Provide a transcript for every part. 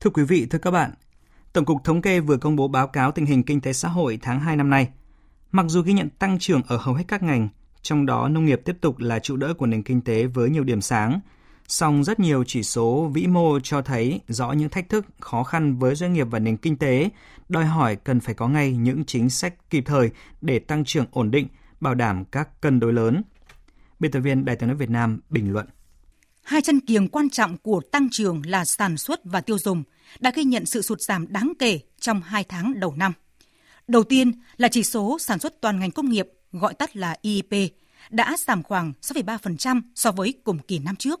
Thưa quý vị, thưa các bạn, Tổng cục Thống kê vừa công bố báo cáo tình hình kinh tế xã hội tháng 2 năm nay. Mặc dù ghi nhận tăng trưởng ở hầu hết các ngành, trong đó nông nghiệp tiếp tục là trụ đỡ của nền kinh tế với nhiều điểm sáng, song rất nhiều chỉ số vĩ mô cho thấy rõ những thách thức, khó khăn với doanh nghiệp và nền kinh tế, đòi hỏi cần phải có ngay những chính sách kịp thời để tăng trưởng ổn định, bảo đảm các cân đối lớn. Biên tập viên Đài tiếng nói Việt Nam bình luận. Hai chân kiềng quan trọng của tăng trưởng là sản xuất và tiêu dùng đã ghi nhận sự sụt giảm đáng kể trong hai tháng đầu năm. Đầu tiên là chỉ số sản xuất toàn ngành công nghiệp, gọi tắt là IIP, đã giảm khoảng 6,3% so với cùng kỳ năm trước.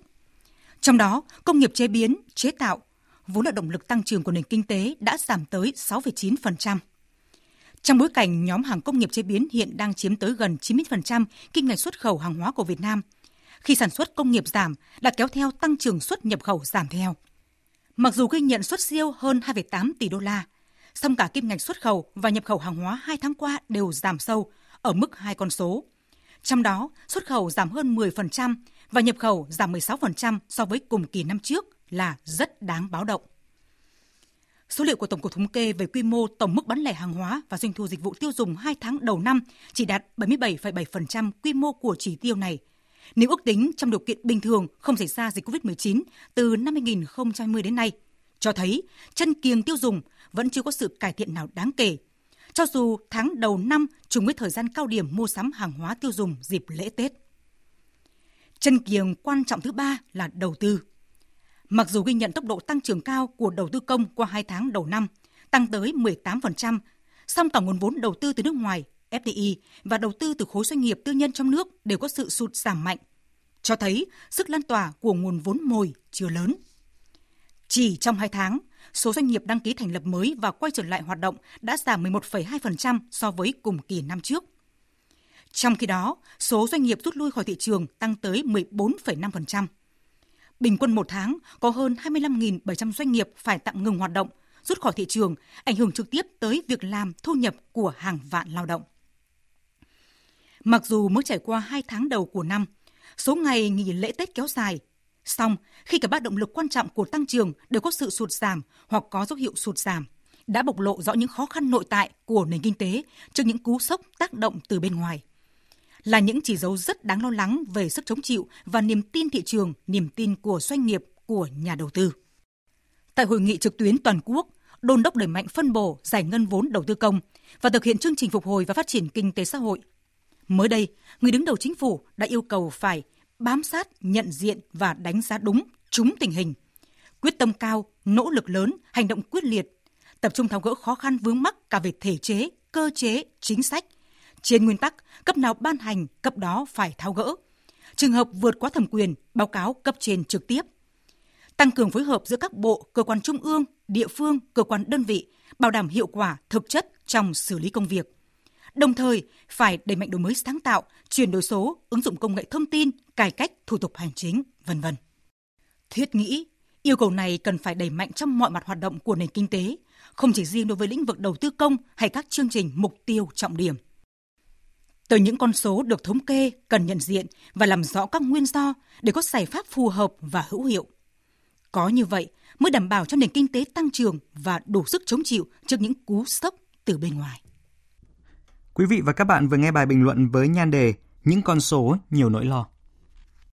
Trong đó, công nghiệp chế biến, chế tạo, vốn là động lực tăng trưởng của nền kinh tế đã giảm tới 6,9%. Trong bối cảnh nhóm hàng công nghiệp chế biến hiện đang chiếm tới gần 90% kinh ngạch xuất khẩu hàng hóa của Việt Nam, khi sản xuất công nghiệp giảm đã kéo theo tăng trưởng xuất nhập khẩu giảm theo. Mặc dù ghi nhận xuất siêu hơn 2,8 tỷ đô la, song cả kim ngạch xuất khẩu và nhập khẩu hàng hóa hai tháng qua đều giảm sâu ở mức hai con số. Trong đó, xuất khẩu giảm hơn 10% và nhập khẩu giảm 16% so với cùng kỳ năm trước là rất đáng báo động. Số liệu của Tổng cục Thống kê về quy mô tổng mức bán lẻ hàng hóa và doanh thu dịch vụ tiêu dùng 2 tháng đầu năm chỉ đạt 77,7% quy mô của chỉ tiêu này. Nếu ước tính trong điều kiện bình thường không xảy ra dịch COVID-19 từ năm 2020 đến nay, cho thấy chân kiềng tiêu dùng vẫn chưa có sự cải thiện nào đáng kể. Cho dù tháng đầu năm trùng với thời gian cao điểm mua sắm hàng hóa tiêu dùng dịp lễ Tết. Chân kiềng quan trọng thứ ba là đầu tư. Mặc dù ghi nhận tốc độ tăng trưởng cao của đầu tư công qua 2 tháng đầu năm, tăng tới 18%, song cả nguồn vốn đầu tư từ nước ngoài, FDI và đầu tư từ khối doanh nghiệp tư nhân trong nước đều có sự sụt giảm mạnh, cho thấy sức lan tỏa của nguồn vốn mồi chưa lớn. Chỉ trong 2 tháng, số doanh nghiệp đăng ký thành lập mới và quay trở lại hoạt động đã giảm 11,2% so với cùng kỳ năm trước. Trong khi đó, số doanh nghiệp rút lui khỏi thị trường tăng tới 14,5%. Bình quân một tháng có hơn 25.700 doanh nghiệp phải tạm ngừng hoạt động, rút khỏi thị trường, ảnh hưởng trực tiếp tới việc làm thu nhập của hàng vạn lao động. Mặc dù mới trải qua 2 tháng đầu của năm, số ngày nghỉ lễ Tết kéo dài, song khi cả ba động lực quan trọng của tăng trưởng đều có sự sụt giảm hoặc có dấu hiệu sụt giảm, đã bộc lộ rõ những khó khăn nội tại của nền kinh tế trước những cú sốc tác động từ bên ngoài là những chỉ dấu rất đáng lo lắng về sức chống chịu và niềm tin thị trường, niềm tin của doanh nghiệp, của nhà đầu tư. Tại hội nghị trực tuyến toàn quốc, đôn đốc đẩy mạnh phân bổ giải ngân vốn đầu tư công và thực hiện chương trình phục hồi và phát triển kinh tế xã hội. Mới đây, người đứng đầu chính phủ đã yêu cầu phải bám sát, nhận diện và đánh giá đúng, trúng tình hình. Quyết tâm cao, nỗ lực lớn, hành động quyết liệt, tập trung tháo gỡ khó khăn vướng mắc cả về thể chế, cơ chế, chính sách – trên nguyên tắc, cấp nào ban hành, cấp đó phải tháo gỡ. Trường hợp vượt quá thẩm quyền, báo cáo cấp trên trực tiếp. Tăng cường phối hợp giữa các bộ, cơ quan trung ương, địa phương, cơ quan đơn vị, bảo đảm hiệu quả, thực chất trong xử lý công việc. Đồng thời, phải đẩy mạnh đổi mới sáng tạo, chuyển đổi số, ứng dụng công nghệ thông tin, cải cách thủ tục hành chính, vân vân. Thiết nghĩ, yêu cầu này cần phải đẩy mạnh trong mọi mặt hoạt động của nền kinh tế, không chỉ riêng đối với lĩnh vực đầu tư công hay các chương trình mục tiêu trọng điểm. Từ những con số được thống kê cần nhận diện và làm rõ các nguyên do để có giải pháp phù hợp và hữu hiệu. Có như vậy mới đảm bảo cho nền kinh tế tăng trưởng và đủ sức chống chịu trước những cú sốc từ bên ngoài. Quý vị và các bạn vừa nghe bài bình luận với nhan đề Những con số nhiều nỗi lo.